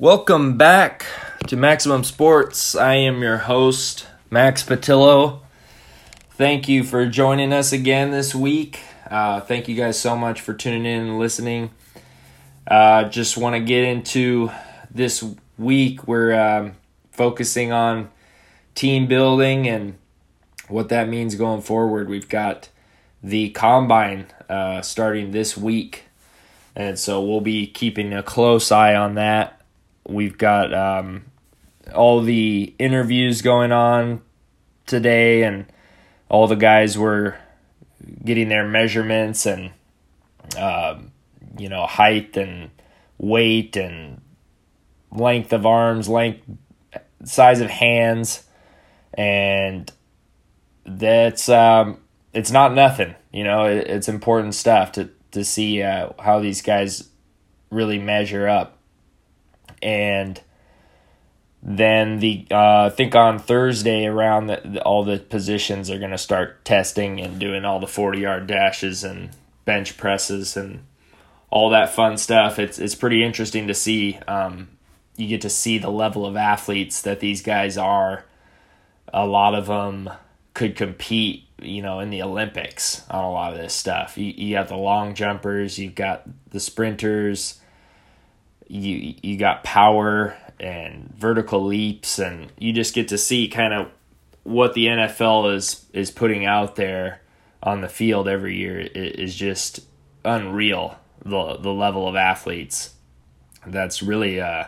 Welcome back to Maximum Sports. I am your host, Max Patillo. Thank you for joining us again this week. Uh, thank you guys so much for tuning in and listening. Uh, just want to get into this week. We're um, focusing on team building and what that means going forward. We've got the combine uh, starting this week, and so we'll be keeping a close eye on that. We've got um, all the interviews going on today, and all the guys were getting their measurements and uh, you know height and weight and length of arms, length, size of hands, and that's um, it's not nothing. You know, it, it's important stuff to to see uh, how these guys really measure up, and then the uh, I think on Thursday around the, all the positions are going to start testing and doing all the forty yard dashes and bench presses and all that fun stuff. It's it's pretty interesting to see. Um, you get to see the level of athletes that these guys are. A lot of them could compete, you know, in the Olympics on a lot of this stuff. You you got the long jumpers, you've got the sprinters, you you got power and vertical leaps and you just get to see kind of what the NFL is is putting out there on the field every year is just unreal the the level of athletes. That's really uh,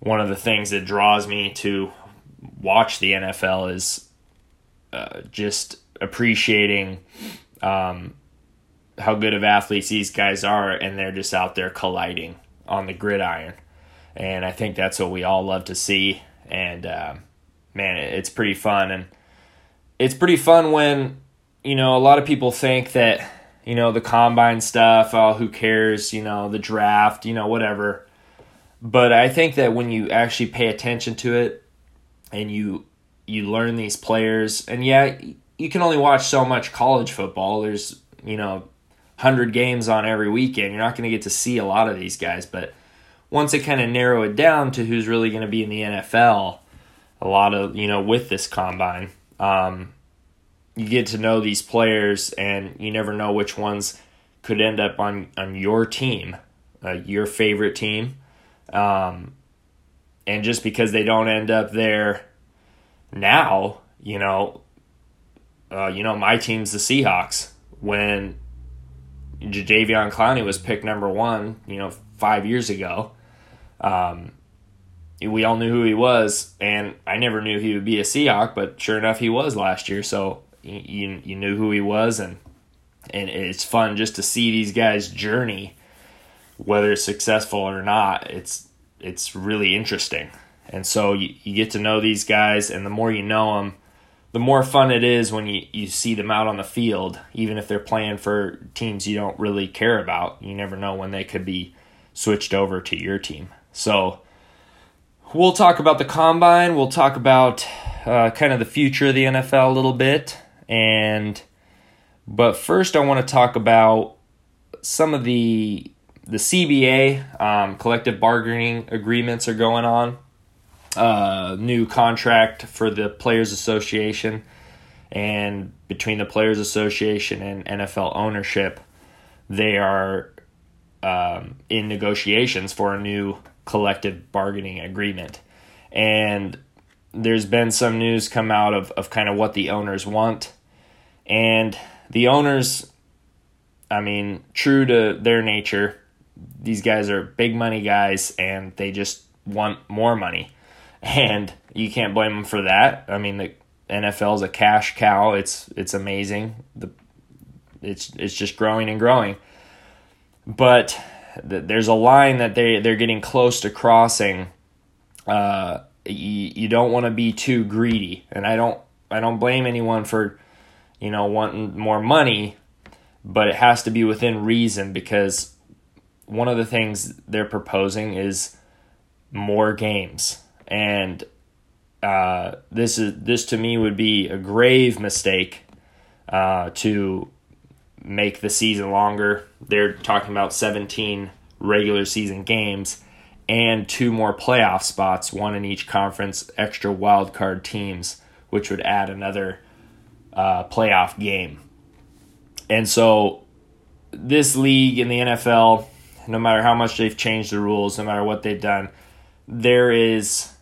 one of the things that draws me to watch the NFL is uh, just appreciating um, how good of athletes these guys are and they're just out there colliding on the gridiron and I think that's what we all love to see. And uh, man, it's pretty fun, and it's pretty fun when you know a lot of people think that you know the combine stuff. Oh, who cares? You know the draft. You know whatever. But I think that when you actually pay attention to it, and you you learn these players, and yeah, you can only watch so much college football. There's you know 100 games on every weekend. You're not going to get to see a lot of these guys, but once it kind of narrow it down to who's really going to be in the NFL, a lot of you know with this combine, um, you get to know these players, and you never know which ones could end up on on your team, uh, your favorite team, um, and just because they don't end up there now, you know, uh, you know my team's the Seahawks when. Jadeveon Clowney was picked number one, you know, five years ago um, we all knew who he was, and I never knew he would be a Seahawk, but sure enough, he was last year. So you you knew who he was, and and it's fun just to see these guys' journey, whether it's successful or not. It's it's really interesting, and so you, you get to know these guys, and the more you know them, the more fun it is when you, you see them out on the field, even if they're playing for teams you don't really care about. You never know when they could be switched over to your team. So we'll talk about the combine. We'll talk about uh, kind of the future of the NFL a little bit, and but first I want to talk about some of the the CBA um, collective bargaining agreements are going on. Uh, new contract for the Players Association and between the Players Association and NFL ownership, they are um, in negotiations for a new collective bargaining agreement. And there's been some news come out of, of kind of what the owners want. And the owners, I mean, true to their nature, these guys are big money guys and they just want more money. And you can't blame them for that. I mean, the NFL is a cash cow. It's it's amazing. The it's it's just growing and growing. But there's a line that they they're getting close to crossing. Uh, you, you don't want to be too greedy, and I don't I don't blame anyone for you know wanting more money, but it has to be within reason because one of the things they're proposing is more games, and uh, this is this to me would be a grave mistake uh, to make the season longer. They're talking about 17 regular season games and two more playoff spots, one in each conference, extra wild card teams, which would add another uh, playoff game. And so, this league in the NFL, no matter how much they've changed the rules, no matter what they've done, there is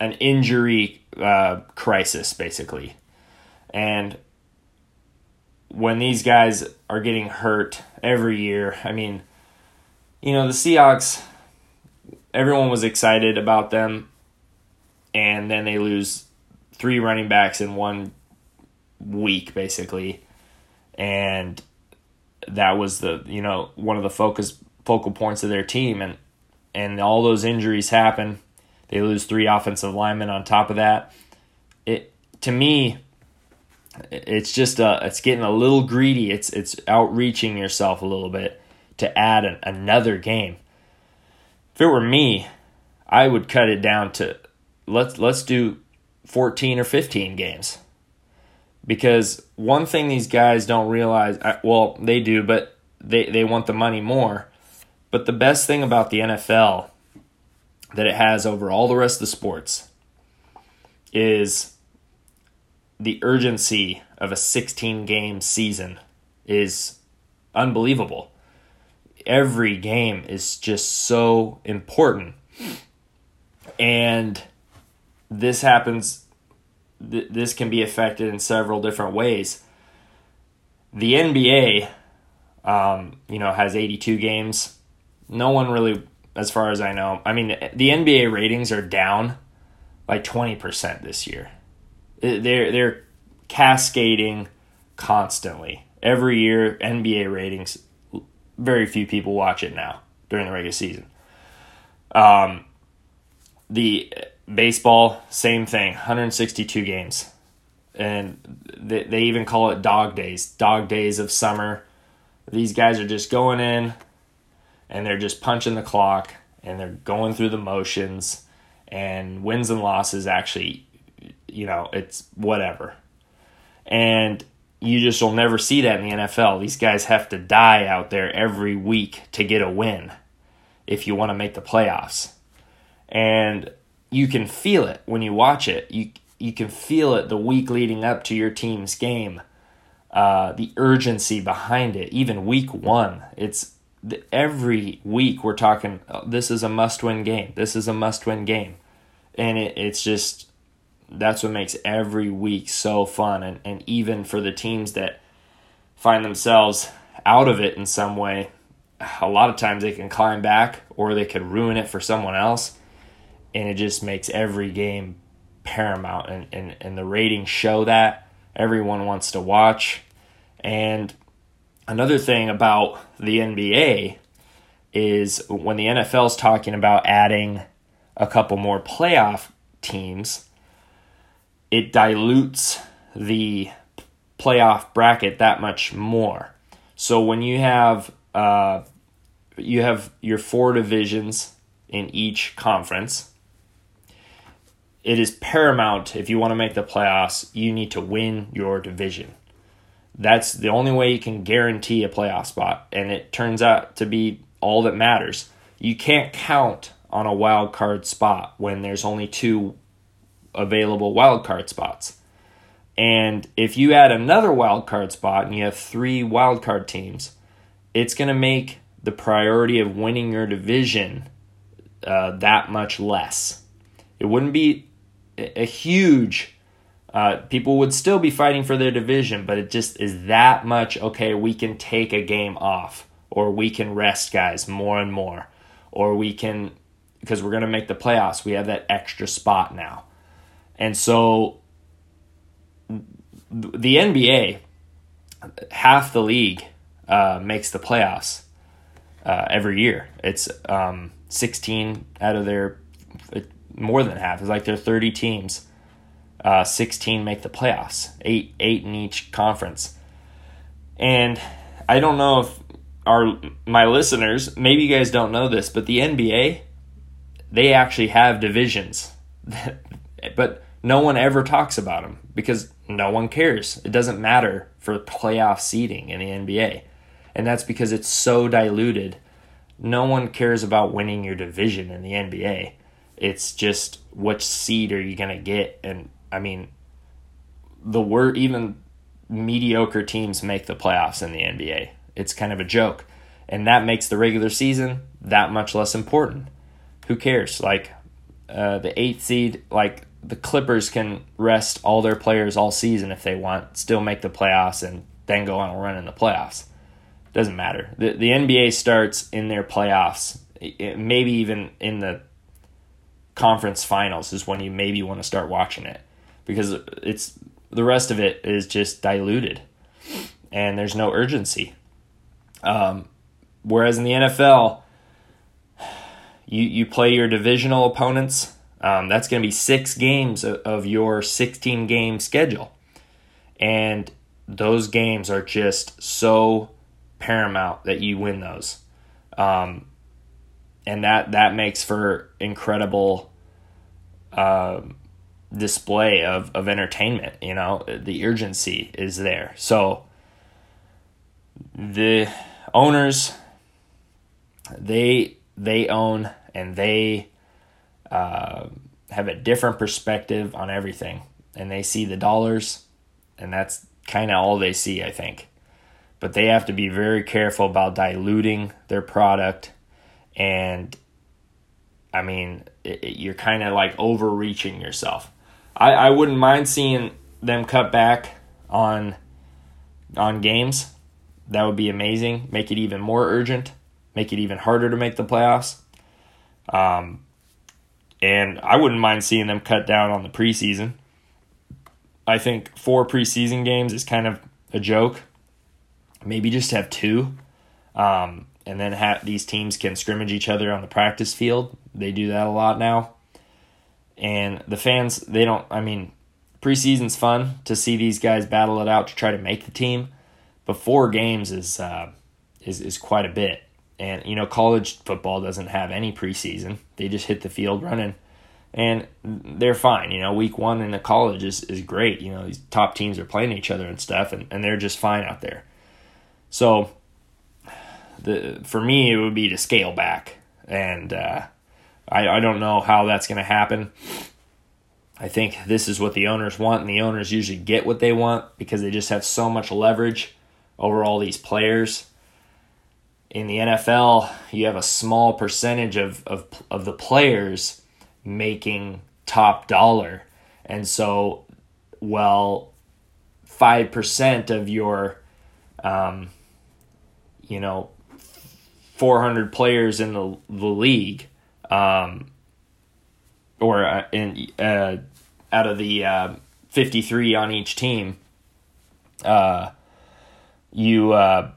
an injury uh, crisis, basically. And when these guys are getting hurt every year, I mean, you know, the Seahawks, everyone was excited about them, and then they lose three running backs in one week, basically. And that was the, you know, one of the focus focal points of their team and and all those injuries happen. They lose three offensive linemen on top of that. It to me it's just a, it's getting a little greedy. It's it's outreaching yourself a little bit to add an, another game. If it were me, I would cut it down to let's let's do 14 or 15 games. Because one thing these guys don't realize, well, they do, but they, they want the money more. But the best thing about the NFL that it has over all the rest of the sports is the urgency of a 16 game season is unbelievable. Every game is just so important. And this happens, th- this can be affected in several different ways. The NBA, um, you know, has 82 games. No one really, as far as I know, I mean, the NBA ratings are down like 20% this year they're they're cascading constantly every year. NBA ratings, very few people watch it now during the regular season. Um, the baseball, same thing, 162 games, and they they even call it dog days, dog days of summer. These guys are just going in, and they're just punching the clock, and they're going through the motions, and wins and losses actually you know, it's whatever. And you just will never see that in the NFL. These guys have to die out there every week to get a win if you want to make the playoffs. And you can feel it when you watch it. You you can feel it the week leading up to your team's game. Uh, the urgency behind it, even week one, it's every week we're talking. Oh, this is a must-win game. This is a must-win game, and it, it's just that's what makes every week so fun. And, and even for the teams that find themselves out of it in some way a lot of times they can climb back or they could ruin it for someone else. And it just makes every game paramount. And, and, and the ratings show that. Everyone wants to watch. And another thing about the nba is when the nfl's talking about adding a couple more playoff teams it dilutes the playoff bracket that much more. So when you have uh, you have your four divisions in each conference, it is paramount if you want to make the playoffs, you need to win your division. That's the only way you can guarantee a playoff spot, and it turns out to be all that matters. You can't count on a wild card spot when there's only two available wild card spots. And if you add another wild card spot and you have three wild card teams, it's going to make the priority of winning your division uh, that much less. It wouldn't be a huge. Uh, people would still be fighting for their division, but it just is that much. Okay, we can take a game off, or we can rest guys more and more, or we can because we're going to make the playoffs. We have that extra spot now. And so the NBA, half the league uh, makes the playoffs uh, every year. It's um, 16 out of their, more than half. It's like there are 30 teams. Uh, 16 make the playoffs, eight, eight in each conference. And I don't know if our my listeners, maybe you guys don't know this, but the NBA, they actually have divisions. but no one ever talks about them because no one cares. It doesn't matter for playoff seeding in the NBA. And that's because it's so diluted no one cares about winning your division in the NBA. It's just which seed are you going to get? And I mean, the word even mediocre teams make the playoffs in the NBA. It's kind of a joke. And that makes the regular season that much less important. Who cares? Like uh, the eighth seed, like the Clippers can rest all their players all season if they want, still make the playoffs, and then go on a run in the playoffs. Doesn't matter. The, the NBA starts in their playoffs, maybe even in the conference finals is when you maybe want to start watching it because it's the rest of it is just diluted and there's no urgency. Um, whereas in the NFL, you you play your divisional opponents. Um, that's going to be six games of, your 16 game schedule, and those games are just so paramount that you win those. Um, and that that makes for incredible uh, display of, of entertainment. You know, the urgency is there. So the owners, they they own and they uh, have a different perspective on everything, and they see the dollars, and that's kind of all they see, I think. But they have to be very careful about diluting their product, and I mean, it, it, you're kind of like overreaching yourself. I, I wouldn't mind seeing them cut back on on games. That would be amazing. Make it even more urgent. Make it even harder to make the playoffs. Um, and I wouldn't mind seeing them cut down on the preseason. I think four preseason games is kind of a joke. Maybe just have two. Um, and then have, these teams can scrimmage each other on the practice field. They do that a lot now. And the fans, they don't, I mean, preseason's fun to see these guys battle it out to try to make the team, but four games is, uh, is, is quite a bit. And, you know, college football doesn't have any preseason. They just hit the field running and they're fine. You know, week one in the college is, is great. You know, these top teams are playing each other and stuff, and, and they're just fine out there. So, the for me, it would be to scale back, and uh, I, I don't know how that's going to happen. I think this is what the owners want, and the owners usually get what they want because they just have so much leverage over all these players. In the NFL, you have a small percentage of, of, of the players making top dollar. And so, well, 5% of your, um, you know, 400 players in the, the league um, or uh, in uh, out of the uh, 53 on each team, uh, you uh,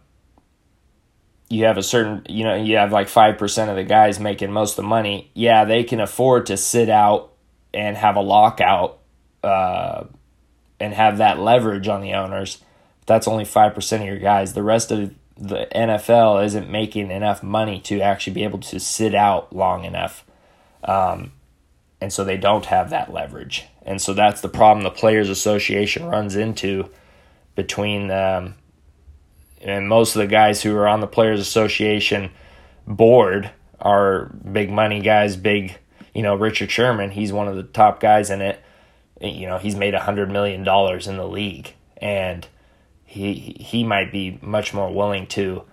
you have a certain you know you have like five percent of the guys making most of the money. Yeah, they can afford to sit out and have a lockout uh, and have that leverage on the owners. That's only five percent of your guys. The rest of the NFL isn't making enough money to actually be able to sit out long enough. Um, and so they don't have that leverage. And so that's the problem the Players Association runs into between um, and most of the guys who are on the Players Association board are big money guys, big, you know, Richard Sherman, he's one of the top guys in it. You know, he's made a hundred million dollars in the league. And he he might be much more willing to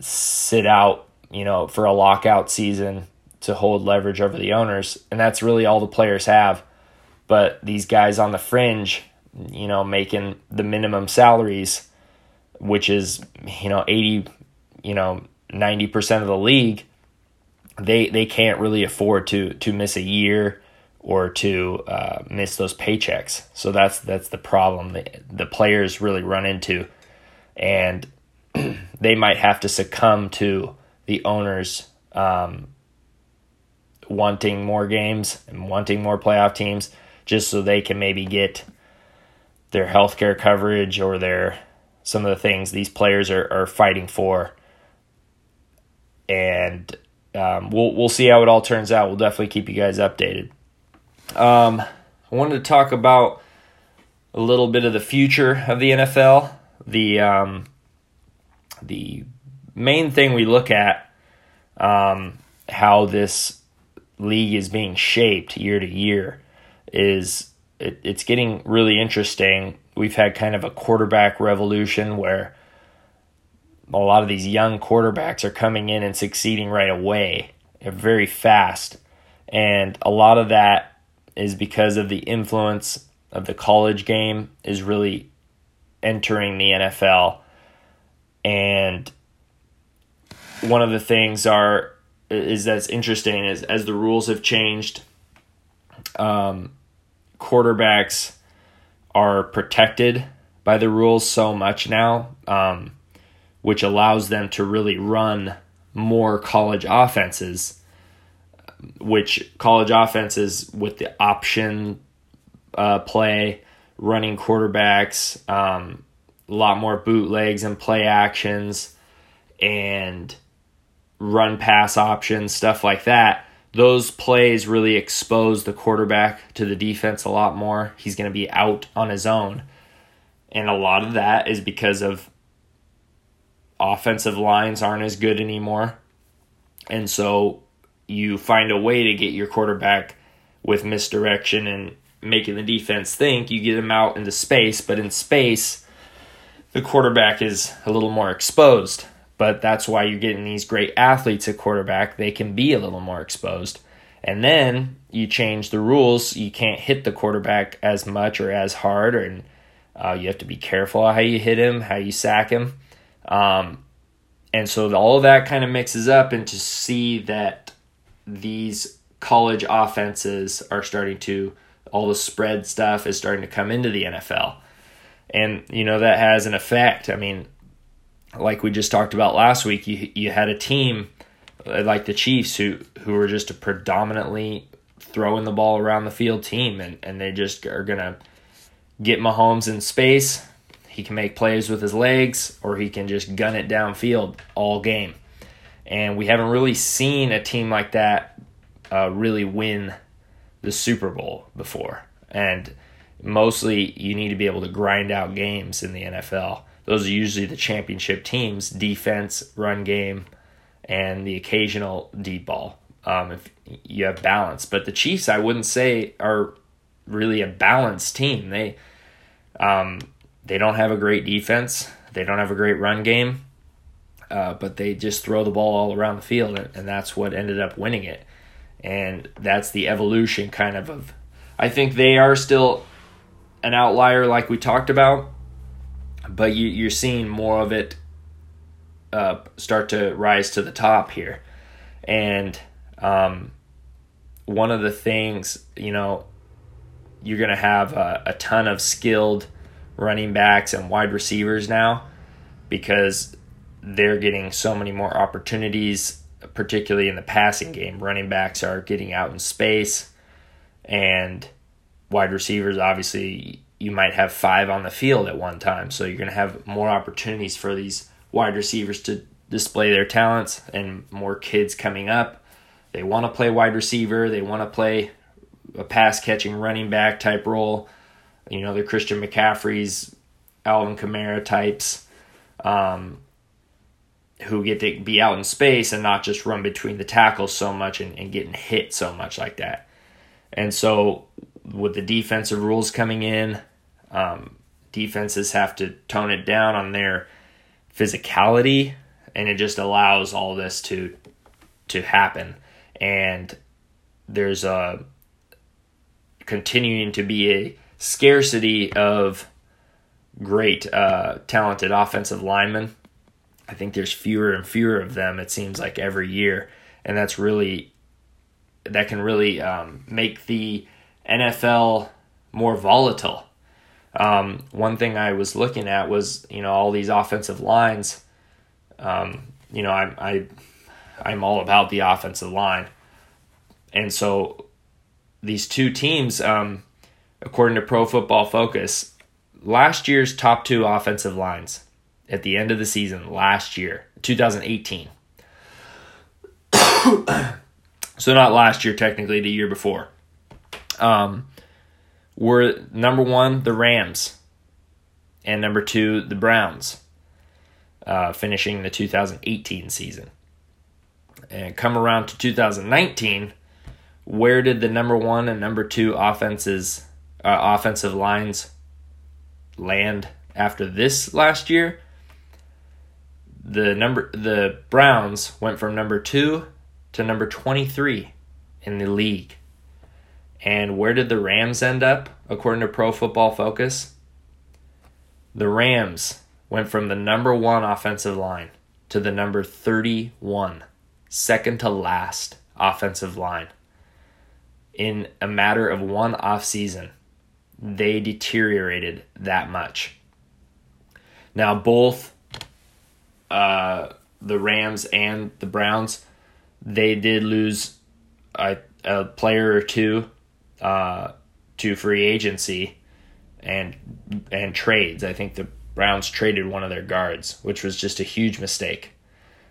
sit out, you know, for a lockout season to hold leverage over the owners, and that's really all the players have. But these guys on the fringe, you know, making the minimum salaries, which is you know eighty, you know ninety percent of the league, they they can't really afford to to miss a year or to uh, miss those paychecks. So that's that's the problem that the players really run into, and they might have to succumb to the owners um, wanting more games and wanting more playoff teams, just so they can maybe get their healthcare coverage or their some of the things these players are, are fighting for. And um, we'll we'll see how it all turns out. We'll definitely keep you guys updated. Um, I wanted to talk about a little bit of the future of the NFL. The um, the main thing we look at um, how this league is being shaped year to year is it, it's getting really interesting. We've had kind of a quarterback revolution where a lot of these young quarterbacks are coming in and succeeding right away, very fast. And a lot of that is because of the influence of the college game is really entering the NFL. And one of the things are is that's interesting is as the rules have changed, um, quarterbacks are protected by the rules so much now, um, which allows them to really run more college offenses. Which college offenses with the option uh, play, running quarterbacks, um, a lot more bootlegs and play actions, and run pass options, stuff like that. Those plays really expose the quarterback to the defense a lot more. He's going to be out on his own. And a lot of that is because of offensive lines aren't as good anymore. And so you find a way to get your quarterback with misdirection and making the defense think. You get him out into space, but in space, the quarterback is a little more exposed but that's why you're getting these great athletes at quarterback. They can be a little more exposed. And then you change the rules. You can't hit the quarterback as much or as hard, and uh, you have to be careful how you hit him, how you sack him. Um, and so all of that kind of mixes up, and to see that these college offenses are starting to, all the spread stuff is starting to come into the NFL. And, you know, that has an effect. I mean, like we just talked about last week, you you had a team uh, like the Chiefs who who were just a predominantly throwing the ball around the field team, and and they just are gonna get Mahomes in space. He can make plays with his legs, or he can just gun it downfield all game. And we haven't really seen a team like that uh, really win the Super Bowl before. And mostly, you need to be able to grind out games in the NFL those are usually the championship teams defense, run game, and the occasional deep ball. Um, if you have balance, but the Chiefs, I wouldn't say are really a balanced team. They um, they don't have a great defense. They don't have a great run game, uh, but they just throw the ball all around the field, and, and that's what ended up winning it. And that's the evolution, kind of of. I think they are still an outlier, like we talked about, but you, you're seeing more of it uh, start to rise to the top here. And um, one of the things, you know, you're going to have a, a ton of skilled running backs and wide receivers now because they're getting so many more opportunities, particularly in the passing game. Running backs are getting out in space, and wide receivers, obviously, you might have five on the field at one time. So you're going to have more opportunities for these wide receivers to display their talents and more kids coming up. They want to play wide receiver, they want to play a pass catching running back type role. You know, the Christian McCaffreys, Alvin Kamara types um, who get to be out in space and not just run between the tackles so much and, and getting hit so much like that. And so, with the defensive rules coming in, um, defenses have to tone it down on their physicality, and it just allows all this to to happen. And there's a continuing to be a scarcity of great uh, talented offensive linemen. I think there's fewer and fewer of them. It seems like every year, and that's really that can really um, make the NFL more volatile um, one thing I was looking at was you know all these offensive lines. Um, you know I'm, I I'm all about the offensive line, and so these two teams, um, according to Pro Football Focus, last year's top two offensive lines at the end of the season last year, 2018. so not last year, technically the year before. Um, were number one, the Rams, and number two, the Browns, uh, finishing the 2018 season. And come around to 2019, where did the number one and number two offenses, uh, offensive lines land after this last year? The number the Browns went from number two to number 23 in the league. And where did the Rams end up, according to Pro Football Focus? The Rams went from the number one offensive line to the number 31, second to last offensive line. In a matter of one off season, they deteriorated that much. Now, both uh, the Rams and the Browns, they did lose a, a player or two uh, to free agency and and trades. I think the Browns traded one of their guards, which was just a huge mistake.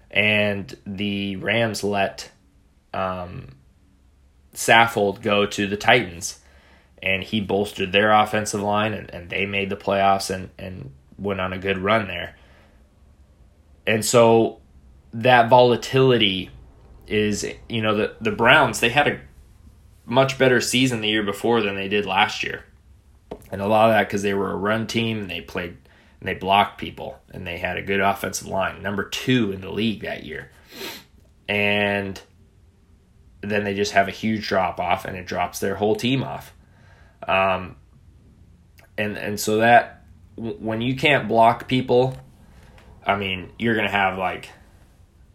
And the Rams let um, Saffold go to the Titans, and he bolstered their offensive line, and, and they made the playoffs and, and went on a good run there. And so that volatility is, you know, the, the Browns, they had a much better season the year before than they did last year. And a lot of that because they were a run team and they played and they blocked people and they had a good offensive line, number two in the league that year. And then they just have a huge drop off and it drops their whole team off. Um, and and so that when you can't block people, I mean, you're gonna have like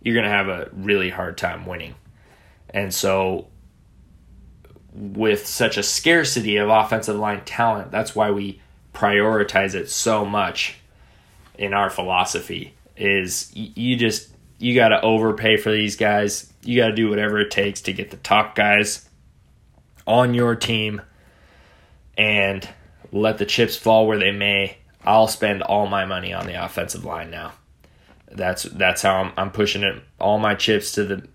you're gonna have a really hard time winning. And so with such a scarcity of offensive line talent, that's why we prioritize it so much in our philosophy is you just you got to overpay for these guys. You got to do whatever it takes to get the top guys on your team and let the chips fall where they may. I'll spend all my money on the offensive line now. That's that's how I'm, I'm pushing it all my chips to the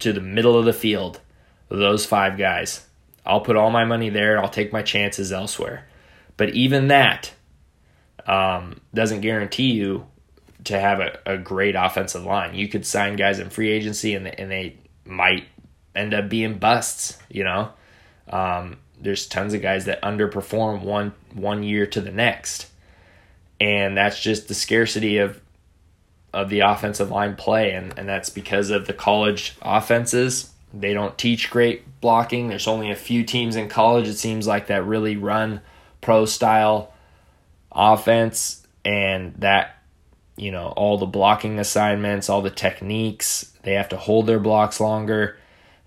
to the middle of the field. Those five guys. I'll put all my money there. I'll take my chances elsewhere. But even that um, doesn't guarantee you to have a, a great offensive line. You could sign guys in free agency and, and they might end up being busts, you know? Um, there's tons of guys that underperform one one year to the next. And that's just the scarcity of of the offensive line play and, and that's because of the college offenses. They don't teach great blocking. There's only a few teams in college, it seems like, that really run pro style offense and that you know all the blocking assignments all the techniques they have to hold their blocks longer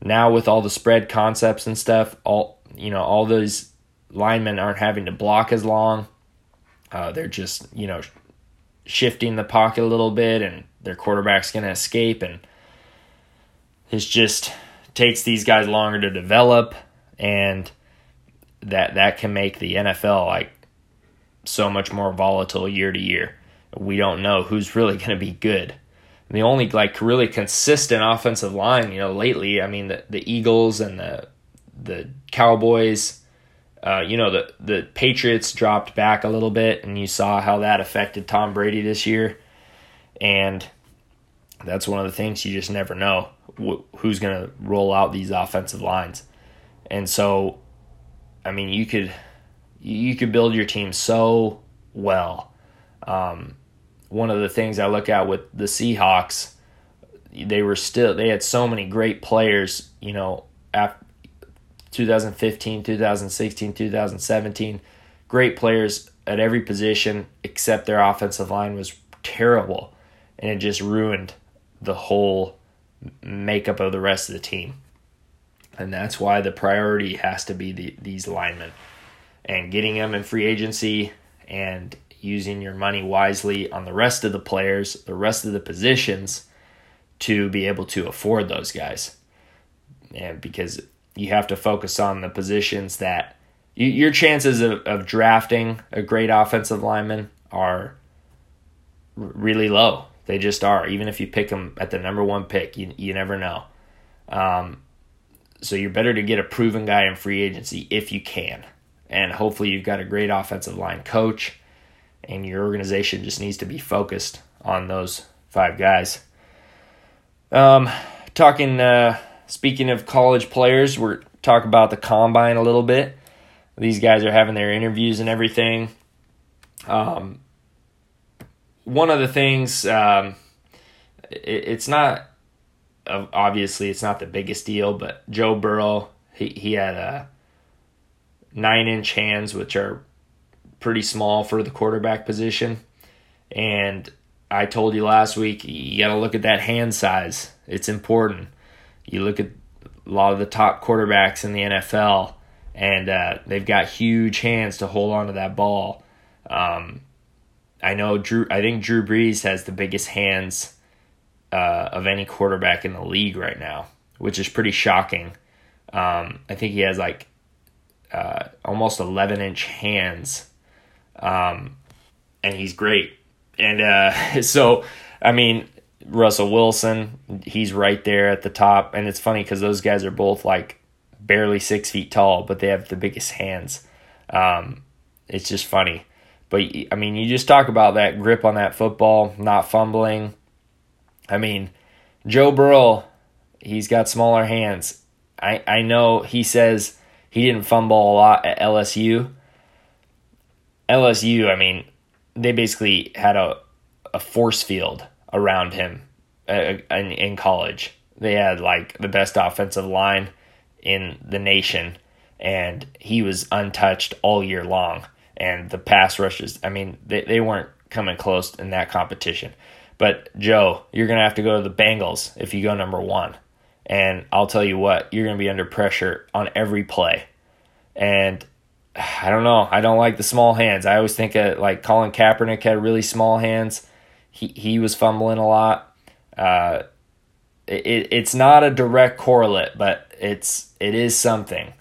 now with all the spread concepts and stuff all you know all those linemen aren't having to block as long uh, they're just you know shifting the pocket a little bit and their quarterback's going to escape and it just takes these guys longer to develop and that that can make the NFL like so much more volatile year to year. We don't know who's really going to be good. And the only like really consistent offensive line, you know, lately, I mean, the, the Eagles and the the Cowboys, uh, you know, the the Patriots dropped back a little bit, and you saw how that affected Tom Brady this year, and that's one of the things you just never know wh- who's going to roll out these offensive lines, and so, I mean, you could you could build your team so well. Um, one of the things I look at with the Seahawks, they were still they had so many great players. You know, after 2015, 2016, 2017, great players at every position except their offensive line was terrible, and it just ruined the whole makeup of the rest of the team. And that's why the priority has to be the, these linemen and getting them in free agency and using your money wisely on the rest of the players, the rest of the positions to be able to afford those guys. And because you have to focus on the positions that you, your chances of, of drafting a great offensive lineman are really low. They just are. Even if you pick them at the number one pick, you, you never know. Um, so you're better to get a proven guy in free agency if you can and hopefully you've got a great offensive line coach and your organization just needs to be focused on those five guys um, talking. Uh, speaking of college players, we're talk about the combine a little bit. These guys are having their interviews and everything. Um, one of the things, um, it, it's not obviously it's not the biggest deal, but Joe Burrow he he had a nine inch hands, which are pretty small for the quarterback position, and I told you last week you got to look at that hand size. It's important. You look at a lot of the top quarterbacks in the NFL, and uh, they've got huge hands to hold on to that ball. Um, I know Drew. I think Drew Brees has the biggest hands uh, of any quarterback in the league right now, which is pretty shocking. Um, I think he has like uh, almost 11 inch hands, um, and he's great. And uh, so, I mean, Russell Wilson, he's right there at the top. And it's funny because those guys are both like barely six feet tall, but they have the biggest hands. Um, it's just funny. But I mean, you just talk about that grip on that football, not fumbling. I mean, Joe Burrow, he's got smaller hands. I, I know he says he didn't fumble a lot at LSU. LSU, I mean, they basically had a, a force field around him uh, in, in college. They had like the best offensive line in the nation, and he was untouched all year long. And the pass rushes, I mean, they, they weren't coming close in that competition. But Joe, you're going to have to go to the Bengals if you go number one. And I'll tell you what, you're going to be under pressure on every play. And I don't know. I don't like the small hands. I always think of like Colin Kaepernick had really small hands. He he was fumbling a lot. Uh, it it's not a direct correlate, but it's it is something.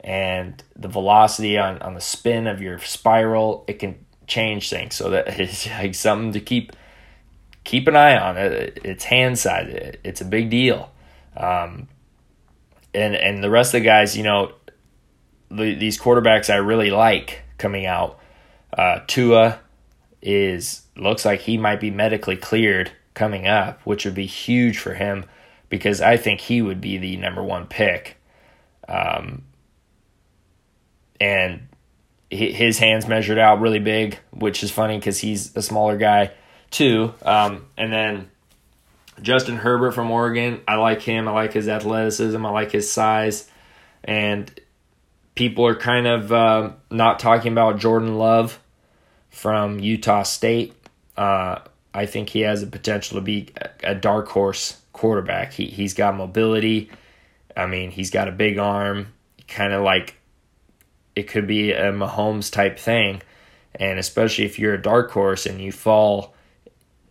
And the velocity on on the spin of your spiral, it can change things. So that it's like something to keep keep an eye on. It, it's hand side. it's a big deal. Um, and and the rest of the guys, you know, the, these quarterbacks I really like coming out. Uh, Tua is looks like he might be medically cleared coming up, which would be huge for him because I think he would be the number one pick. Um, and his hands measured out really big, which is funny because he's a smaller guy too. Um, and then Justin Herbert from Oregon, I like him. I like his athleticism. I like his size. And people are kind of uh, not talking about Jordan Love from Utah State. Uh, I think he has the potential to be a dark horse quarterback. He he's got mobility. I mean, he's got a big arm, kind of like it could be a Mahomes type thing. And especially if you're a dark horse and you fall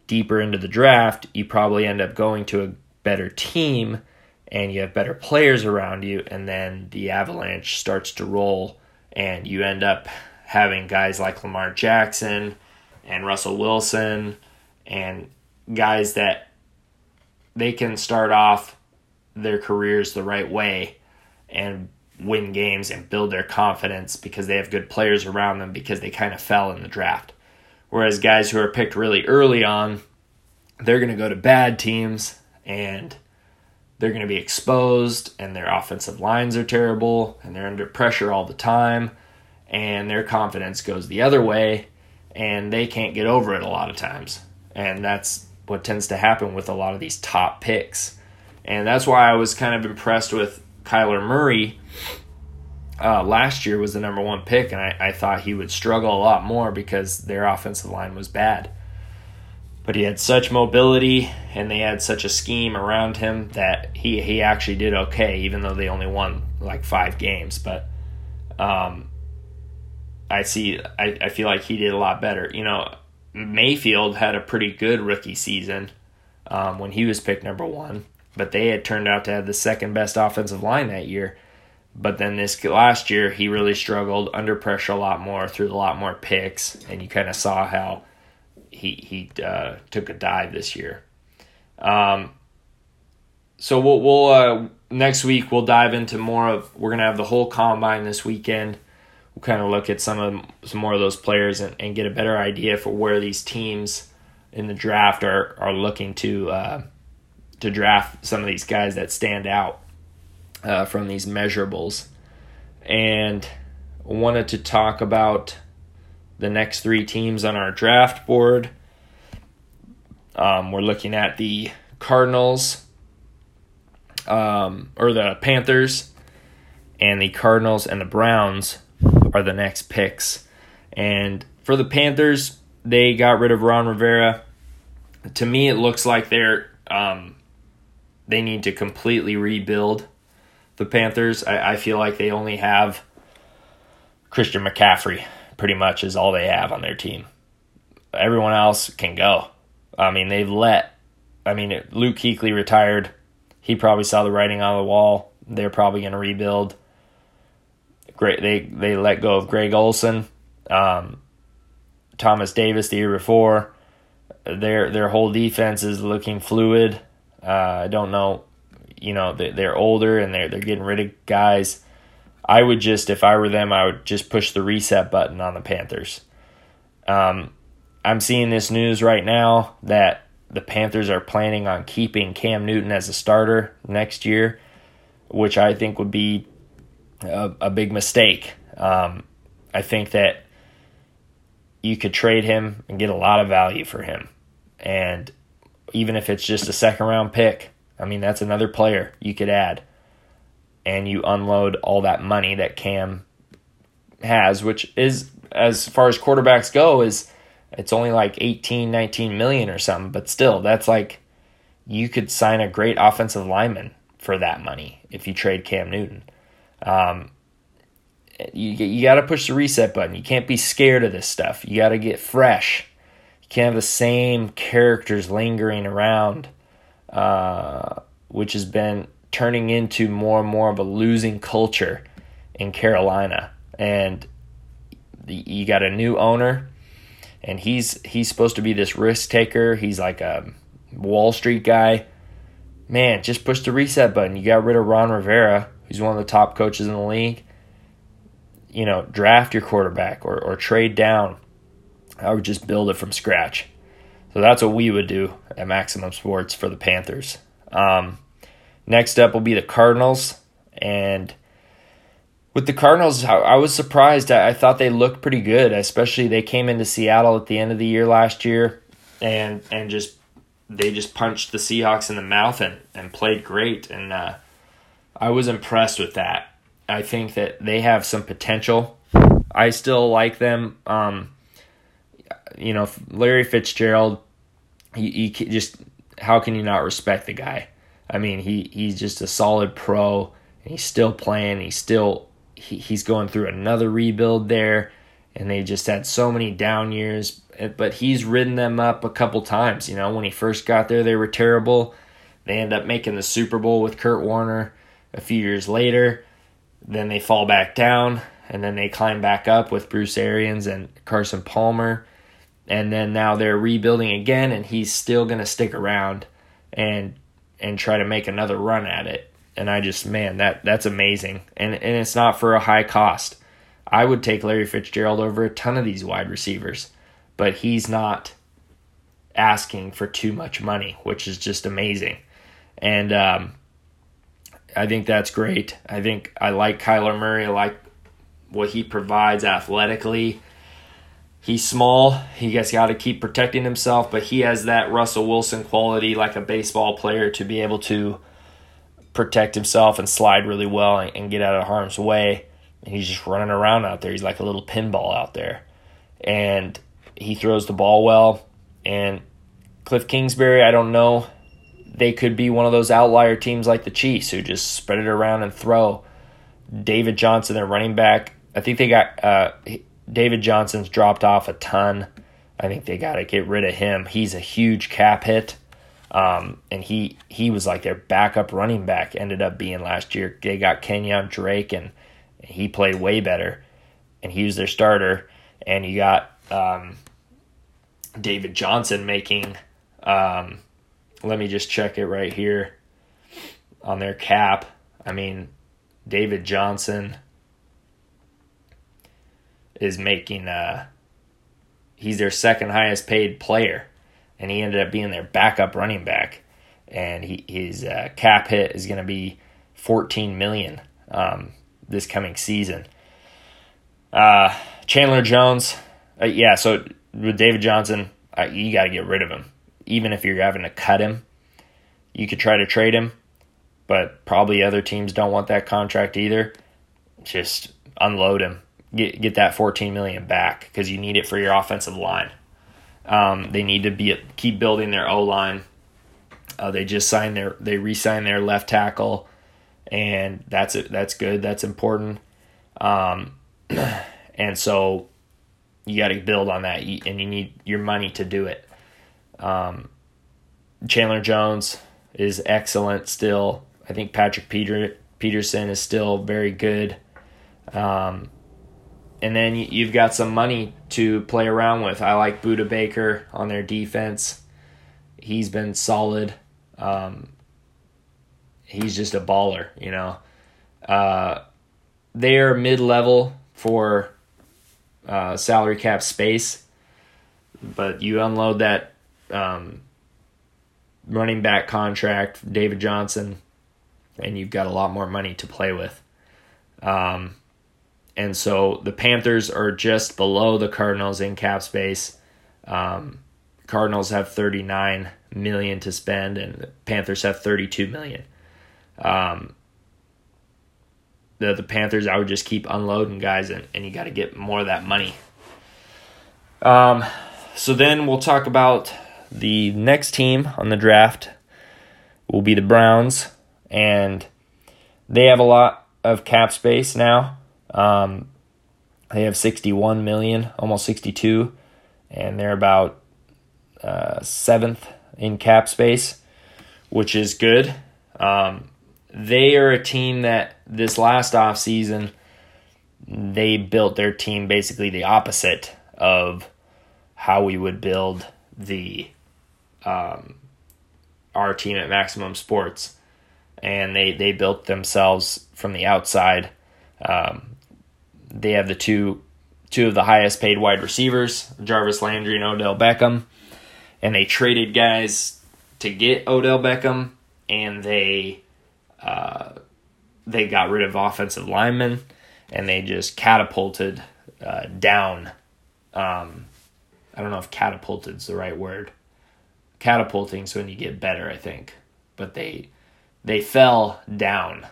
deeper into the draft, you probably end up going to a better team and you have better players around you, and then the avalanche starts to roll, and you end up having guys like Lamar Jackson and Russell Wilson and guys that they can start off their careers the right way and win games and build their confidence because they have good players around them because they kind of fell in the draft. Whereas guys who are picked really early on, they're going to go to bad teams and they're going to be exposed and their offensive lines are terrible and they're under pressure all the time and their confidence goes the other way and they can't get over it a lot of times. And that's what tends to happen with a lot of these top picks. And that's why I was kind of impressed with Kyler Murray. Uh, last year was the number one pick, and I, I thought he would struggle a lot more because their offensive line was bad but he had such mobility and they had such a scheme around him that he he actually did okay, even though they only won like five games. But um, I see, I, I feel like he did a lot better. You know, Mayfield had a pretty good rookie season um, when he was picked number one, but they had turned out to have the second best offensive line that year. But then this last year, he really struggled under pressure a lot more, threw a lot more picks, and you kind of saw how he he uh, took a dive this year. Um, so we'll we'll uh, next week we'll dive into more of we're gonna have the whole combine this weekend. Kind of look at some of some more of those players and, and get a better idea for where these teams in the draft are are looking to uh, to draft some of these guys that stand out uh, from these measurables. And wanted to talk about the next three teams on our draft board. Um, we're looking at the Cardinals, um, or the Panthers, and the Cardinals and the Browns are the next picks. And for the Panthers, they got rid of Ron Rivera. To me, it looks like they're um, they need to completely rebuild the Panthers. I, I feel like they only have Christian McCaffrey, pretty much, is all they have on their team. Everyone else can go. I mean, they've let, I mean, Luke Kuechly retired. He probably saw the writing on the wall. They're probably going to rebuild. Great, they they let go of Greg Olsen, um, Thomas Davis the year before. Their their whole defense is looking fluid. Uh, I don't know, you know, they're older and they're they're getting rid of guys. I would just, if I were them, I would just push the reset button on the Panthers. Um, I'm seeing this news right now that the Panthers are planning on keeping Cam Newton as a starter next year, which I think would be a, a big mistake. Um, I think that you could trade him and get a lot of value for him. And even if it's just a second round pick, I mean, that's another player you could add. And you unload all that money that Cam has, which is, as far as quarterbacks go, is it's only like 18, 19 million or something. But still, that's like you could sign a great offensive lineman for that money if you trade Cam Newton. Um, you you got to push the reset button. You can't be scared of this stuff. You got to get fresh. You can't have the same characters lingering around, uh, which has been turning into more and more of a losing culture in Carolina. And you got a new owner, and he's he's supposed to be this risk taker. He's like a Wall Street guy. Man, just push the reset button. You got rid of Ron Rivera, who's one of the top coaches in the league you know, draft your quarterback or, or trade down. I would just build it from scratch. So that's what we would do at Maximum Sports for the Panthers. Um, next up will be the Cardinals. And with the Cardinals, I, was surprised. I, I thought they looked pretty good, especially they came into Seattle at the end of the year last year and and just they just punched the Seahawks in the mouth and, and played great. And uh, I was impressed with that. I think that they have some potential. I still like them. Um, you know, Larry Fitzgerald, he, he just how can you not respect the guy? I mean, he he's just a solid pro, and he's still playing. He's still he, he's going through another rebuild there, and they just had so many down years. But he's ridden them up a couple times. You know, when he first got there, they were terrible. They end up making the Super Bowl with Kurt Warner a few years later. Then they fall back down, and then they climb back up with Bruce Arians and Carson Palmer. And then now they're rebuilding again, and he's still going to stick around and and try to make another run at it. And I just, man, that that's amazing. And and it's not for a high cost. I would take Larry Fitzgerald over a ton of these wide receivers, but he's not asking for too much money, which is just amazing. And um, I think that's great. I think I like Kyler Murray. I like what he provides athletically. He's small. He has got to keep protecting himself, but he has that Russell Wilson quality, like a baseball player, to be able to protect himself and slide really well and, and get out of harm's way. And he's just running around out there. He's like a little pinball out there. And he throws the ball well. And Cliff Kingsbury, I don't know they could be one of those outlier teams like the Chiefs who just spread it around and throw. David Johnson, their running back, I think they got uh, David Johnson's dropped off a ton. I think they got to get rid of him. He's a huge cap hit. Um, and he he was like their backup running back ended up being last year. They got Kenyon Drake and he played way better, and he was their starter. And you got um, David Johnson making um, let me just check it right here on their cap. I mean, David Johnson is making uh he's their second highest paid player and he ended up being their backup running back and he, his uh, cap hit is going to be 14 million um, this coming season. Uh, Chandler Jones, uh, yeah. So with David Johnson, uh, you got to get rid of him, even if you're having to cut him. You could try to trade him, but probably other teams don't want that contract either. Just unload him, get get that 14 million back because you need it for your offensive line. Um, they need to be keep building their O line. Uh, they just signed their they re-signed their left tackle, and that's it. That's good. That's important. Um, and so you got to build on that, and you need your money to do it. Um, Chandler Jones is excellent still. I think Patrick Peter Peterson is still very good. Um, and then you've got some money to play around with. I like Budda Baker on their defense. He's been solid. Um, he's just a baller, you know. Uh, they're mid level for uh, salary cap space, but you unload that um, running back contract, David Johnson, and you've got a lot more money to play with. Um, and so the Panthers are just below the Cardinals in cap space. Um, Cardinals have 39 million to spend, and the Panthers have 32 million. Um, the the Panthers, I would just keep unloading guys, and, and you got to get more of that money. Um, so then we'll talk about the next team on the draft. Will be the Browns, and they have a lot of cap space now. Um, they have 61 million, almost 62, and they're about uh, seventh in cap space, which is good. Um, they are a team that this last off season they built their team basically the opposite of how we would build the um, our team at Maximum Sports, and they they built themselves from the outside. Um, they have the two two of the highest paid wide receivers, Jarvis Landry and Odell Beckham, and they traded guys to get Odell Beckham, and they uh, they got rid of offensive linemen, and they just catapulted uh, down. Um, I don't know if catapulted is the right word. Catapulting is when you get better, I think, but they they fell down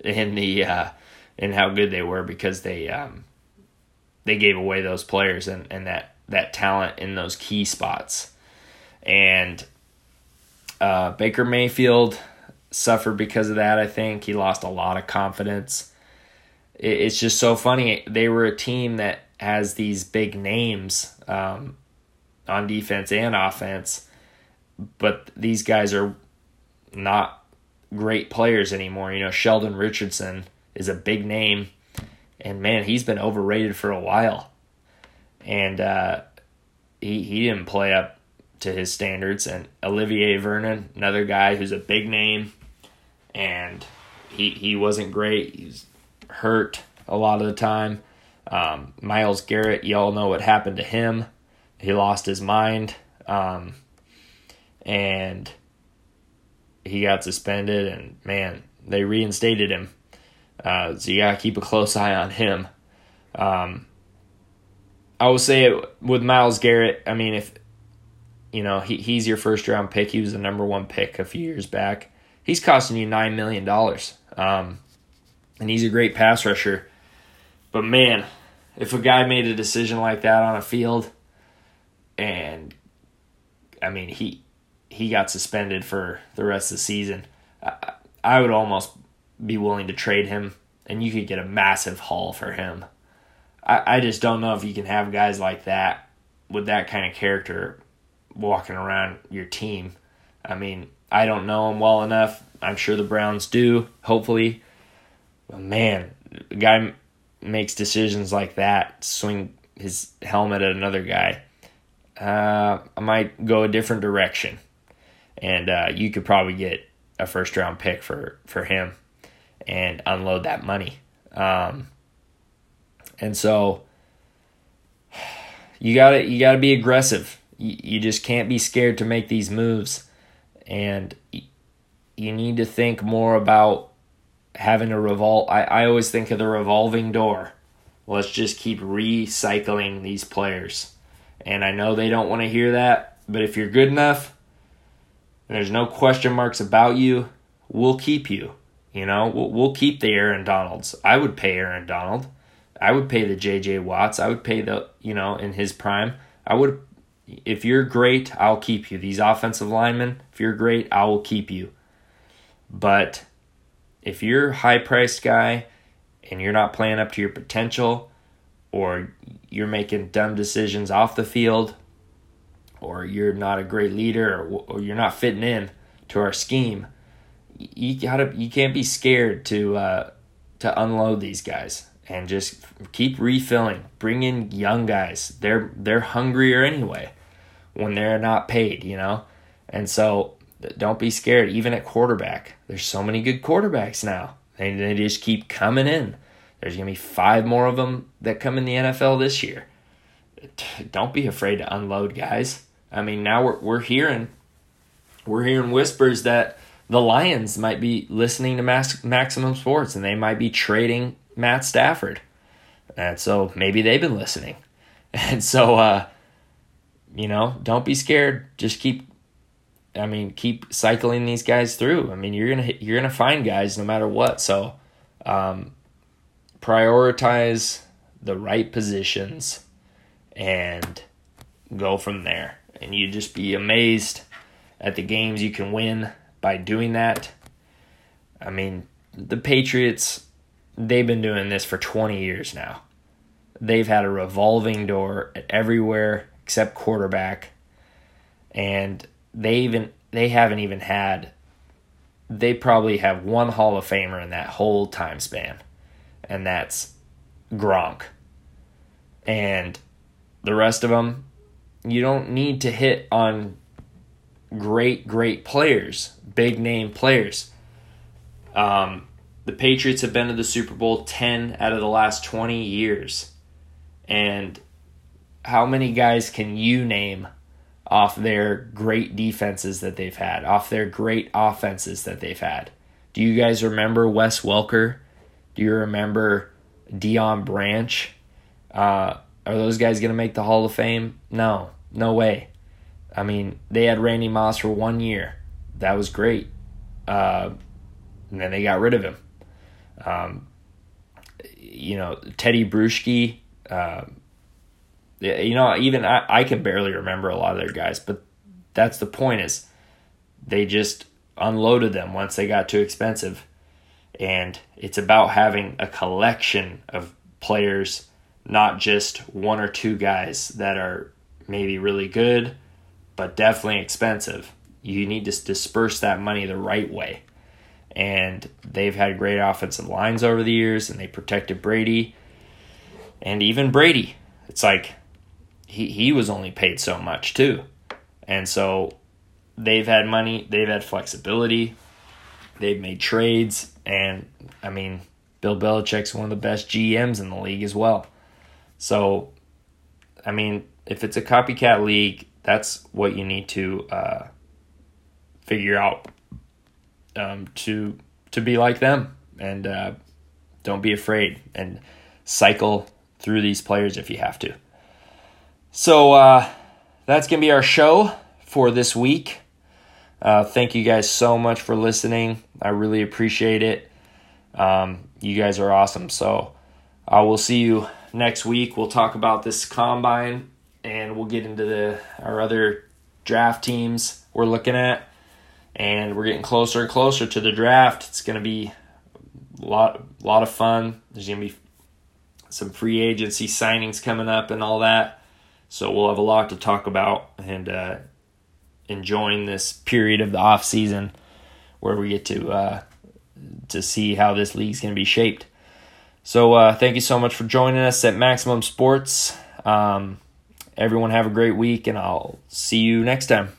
in the uh, in how good they were because they um, they gave away those players and, and that that talent in those key spots. And uh, Baker Mayfield suffered because of that. I think he lost a lot of confidence. It, it's just so funny. They were a team that has these big names um, on defense and offense, but these guys are not great players anymore. You know, Sheldon Richardson is a big name, and man, he's been overrated for a while, and uh, he he didn't play up to his standards. And Olivier Vernon, another guy who's a big name, and he he wasn't great. He's hurt a lot of the time. Um, Myles Garrett, y'all know what happened to him. He lost his mind, um, and he got suspended. And man, they reinstated him uh, so you gotta keep a close eye on him. Um, I will say it with Myles Garrett. I mean, if you know he he's your first round pick, he was the number one pick a few years back. He's costing you nine million dollars, um, and he's a great pass rusher. But man, if a guy made a decision like that on a field, and I mean he he got suspended for the rest of the season, I, I would almost be willing to trade him, and you could get a massive haul for him. I, I just don't know if you can have guys like that with that kind of character walking around your team. I mean, I don't know him well enough. I'm sure the Browns do, hopefully. But man, the guy makes decisions like that, swing his helmet at another guy. Uh, I might go a different direction. And uh, you could probably get a first round pick for, for him and unload that money. Um, and so you got to you got to be aggressive. You, you just can't be scared to make these moves. and you need to think more about having a revol. I, I always think of the revolving door. Let's just keep recycling these players. And I know they don't want to hear that, but if you're good enough, there's no question marks about you, we'll keep you. You know, we'll, we'll keep the Aaron Donalds. I would pay Aaron Donald. I would pay the JJ Watts. I would pay the, you know, in his prime. I would, if you're great, I'll keep you. These offensive linemen, if you're great, I will keep you. But if you're a high priced guy and you're not playing up to your potential, or you're making dumb decisions off the field, or you're not a great leader, or, or you're not fitting in to our scheme, you gotta you can't be scared to uh, to unload these guys and just keep refilling. Bring in young guys. They're they're hungrier anyway when they're not paid, you know. And so don't be scared. Even at quarterback, there's so many good quarterbacks now. They they just keep coming in. There's gonna be five more of them that come in the NFL this year. Don't be afraid to unload guys. I mean, now we're we're hearing we're hearing whispers that the Lions might be listening to Max, Maximum Sports and they might be trading Matt Stafford. And so maybe they've been listening. And so, uh, you know, don't be scared. Just keep, I mean, keep cycling these guys through. I mean, you're gonna you're gonna find guys no matter what. So, um, prioritize the right positions and go from there. And you'd just be amazed at the games you can win by doing that. I mean, the Patriots, they've been doing this for 20 years now. They've had a revolving door at everywhere except quarterback. And they even they haven't even had they probably have one Hall of Famer in that whole time span. And that's Gronk. And the rest of them, you don't need to hit on great, great players, big name players. Um, the Patriots have been to the Super Bowl 10 out of the last 20 years. And how many guys can you name off their great defenses that they've had, off their great offenses that they've had? Do you guys remember Wes Welker? Do you remember Deion Branch? Uh, are those guys going to make the Hall of Fame? No, no way. I mean, they had Randy Moss for one year. That was great. Uh, and then they got rid of him. Um, you know, Teddy Bruschi. Uh, you know, even I, I can barely remember a lot of their guys, but that's the point is they just unloaded them once they got too expensive. And it's about having a collection of players, not just one or two guys that are maybe really good but definitely expensive. You need to disperse that money the right way. And they've had great offensive lines over the years, and they protected Brady. And even Brady, it's like he, he was only paid so much too. And so they've had money, they've had flexibility, they've made trades, and I mean, Bill Belichick's one of the best GMs in the league as well. So, I mean, if it's a copycat league, that's what you need to uh, figure out um, to to be like them and uh, don't be afraid and cycle through these players if you have to. So uh, that's gonna be our show for this week. Uh, thank you guys so much for listening. I really appreciate it. Um, you guys are awesome. So I will see you next week. We'll talk about this combine and we'll get into the our other draft teams we're looking at, and we're getting closer and closer to the draft. It's going to be a lot lot of fun. There's going to be some free agency signings coming up and all that, so we'll have a lot to talk about and uh, enjoying this period of the off season where we get to uh, to see how this league's going to be shaped. So uh, thank you so much for joining us at Maximum Sports. Um, Everyone have a great week, and I'll see you next time.